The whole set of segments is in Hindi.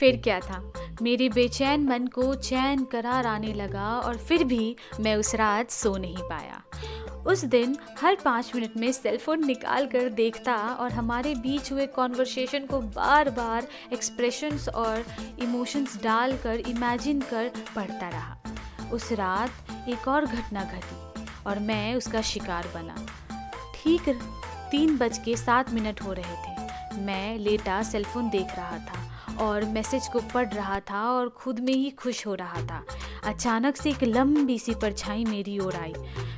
फिर क्या था? मेरे बेचैन मन को चैन करार आने लगा और फिर भी मैं उस रात सो नहीं पाया। उस दिन हर पाँच मिनट में सेलफोन निकाल कर देखता और हमारे बीच हुए कॉन्वर्सेशन को बार बार एक्सप्रेशंस और इमोशंस डाल कर इमेजिन कर पढ़ता रहा। उस रात एक और घटना घटी और मैं उसका शिकार बना। ठीक तीन बज के सात मिनट हो रहे थे। मैं लेटा सेलफोन देख रहा था। और मैसेज को पढ़ रहा था और खुद में ही खुश हो रहा था। अचानक से एक लंबी सी परछाई मेरी ओर आई।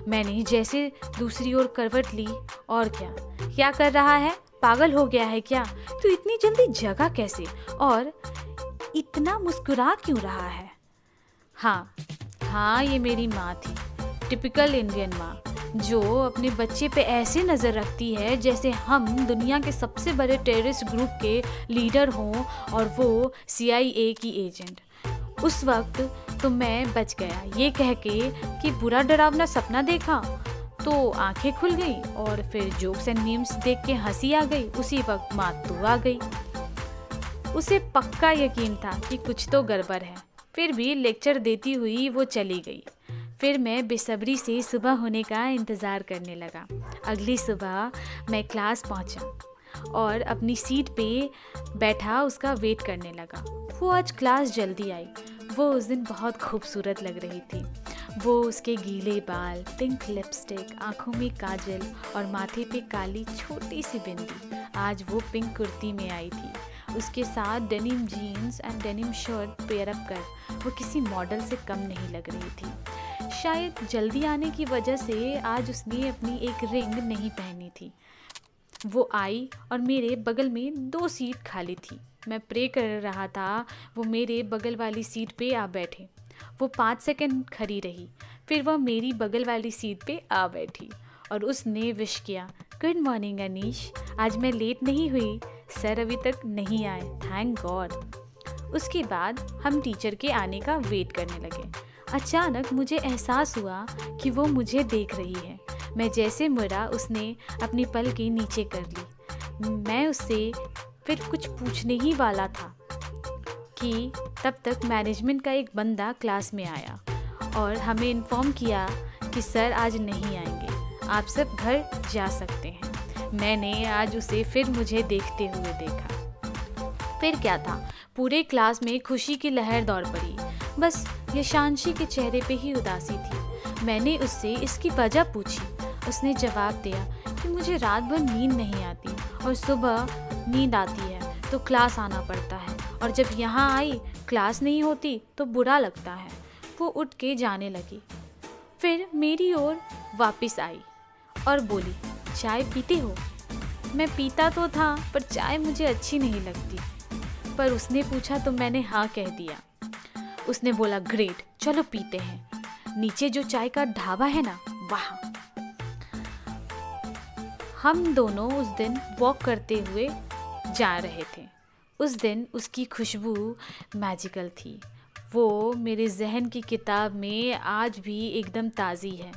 मैंने जैसे दूसरी ओर करवट ली, और क्या? क्या कर रहा है? पागल हो गया है क्या? तो इतनी जल्दी जगह कैसे? और इतना मुस्कुरा क्यों रहा है? हाँ हाँ ये मेरी माँ थी। टिपिकल इंडियन माँ। जो अपने बच्चे पे ऐसे नज़र रखती है जैसे हम दुनिया के सबसे बड़े टेररिस्ट ग्रुप के लीडर हों और वो सीआईए की एजेंट उस वक्त तो मैं बच गया। ये कह के कि बुरा डरावना सपना देखा तो आँखें खुल गई और फिर जोक्स एंड मीम्स देख के हँसी आ गई। उसी वक्त मातू आ गई। उसे पक्का यकीन था कि कुछ तो गड़बड़ है। फिर भी लेक्चर देती हुई वो चली गई। फिर मैं बेसब्री से सुबह होने का इंतज़ार करने लगा। अगली सुबह मैं क्लास पहुँचा और अपनी सीट पे बैठा उसका वेट करने लगा। वो आज क्लास जल्दी आई। वो उस दिन बहुत खूबसूरत लग रही थी। वो उसके गीले बाल पिंक लिपस्टिक आँखों में काजल और माथे पे काली छोटी सी बिंदी आज वो पिंक कुर्ती में आई थी। उसके साथ denim jeans and denim shirt pair up कर वो किसी मॉडल से कम नहीं लग रही थी। शायद जल्दी आने की वजह से आज उसने अपनी एक रिंग नहीं पहनी थी। वो आई और मेरे बगल में दो सीट खाली थी। मैं प्रे कर रहा था, वो मेरे बगल वाली सीट पे आ बैठे। वो पाँच सेकंड खड़ी रही, फिर वह मेरी बगल वाली सीट पे आ बैठी और उसने विश किया गुड मॉर्निंग अनीश आज मैं लेट नहीं हुई। सर अभी तक नहीं आए। थैंक गॉड उसके बाद हम टीचर के आने का वेट करने लगे। अचानक मुझे एहसास हुआ कि वो मुझे देख रही है। मैं जैसे मुड़ा, उसने अपनी पल की नीचे कर ली। मैं उससे फिर कुछ पूछने ही वाला था कि तब तक मैनेजमेंट का एक बंदा क्लास में आया और हमें इन्फॉर्म किया कि सर आज नहीं आएँगे। आप सब घर जा सकते हैं। मैंने आज उसे फिर मुझे देखते हुए देखा। फिर क्या था? पूरे क्लास में खुशी की लहर दौड़ पड़ी। बस यशांशी के चेहरे पे ही उदासी थी। मैंने उससे इसकी वजह पूछी। उसने जवाब दिया कि मुझे रात भर नींद नहीं आती और सुबह नींद आती है तो क्लास आना पड़ता है। और जब यहाँ आई, क्लास नहीं होती तो बुरा लगता है। वो उठ के जाने लगी। फिर मेरी ओर वापस आई और बोली, चाय पीते हो? मैं पीता तो था, पर चाय मुझे अच्छी नहीं लगती। पर उसने पूछा तो मैंने हाँ कह दिया। उसने बोला, ग्रेट, चलो पीते हैं। नीचे जो चाय का ढाबा है ना, वहाँ। हम दोनों उस दिन वॉक करते हुए जा रहे थे। उस दिन उसकी खुशबू मैजिकल थी। वो मेरे जहन की किताब में आज भी एकदम ताज़ी है।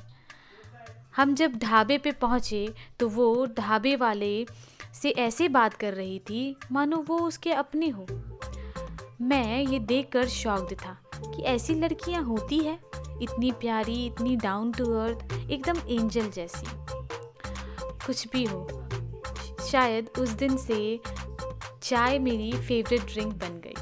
हम जब ढाबे पे पहुँचे तो वो ढाबे वाले से ऐसे बात कर रही थी, मानो वो उसके अपने हो। मैं ये देखकर शॉक्ड था कि ऐसी लड़कियाँ होती है, इतनी प्यारी, इतनी डाउन टू अर्थ एकदम एंजल जैसी। कुछ भी हो, शायद उस दिन से चाय मेरी फेवरेट ड्रिंक बन गई।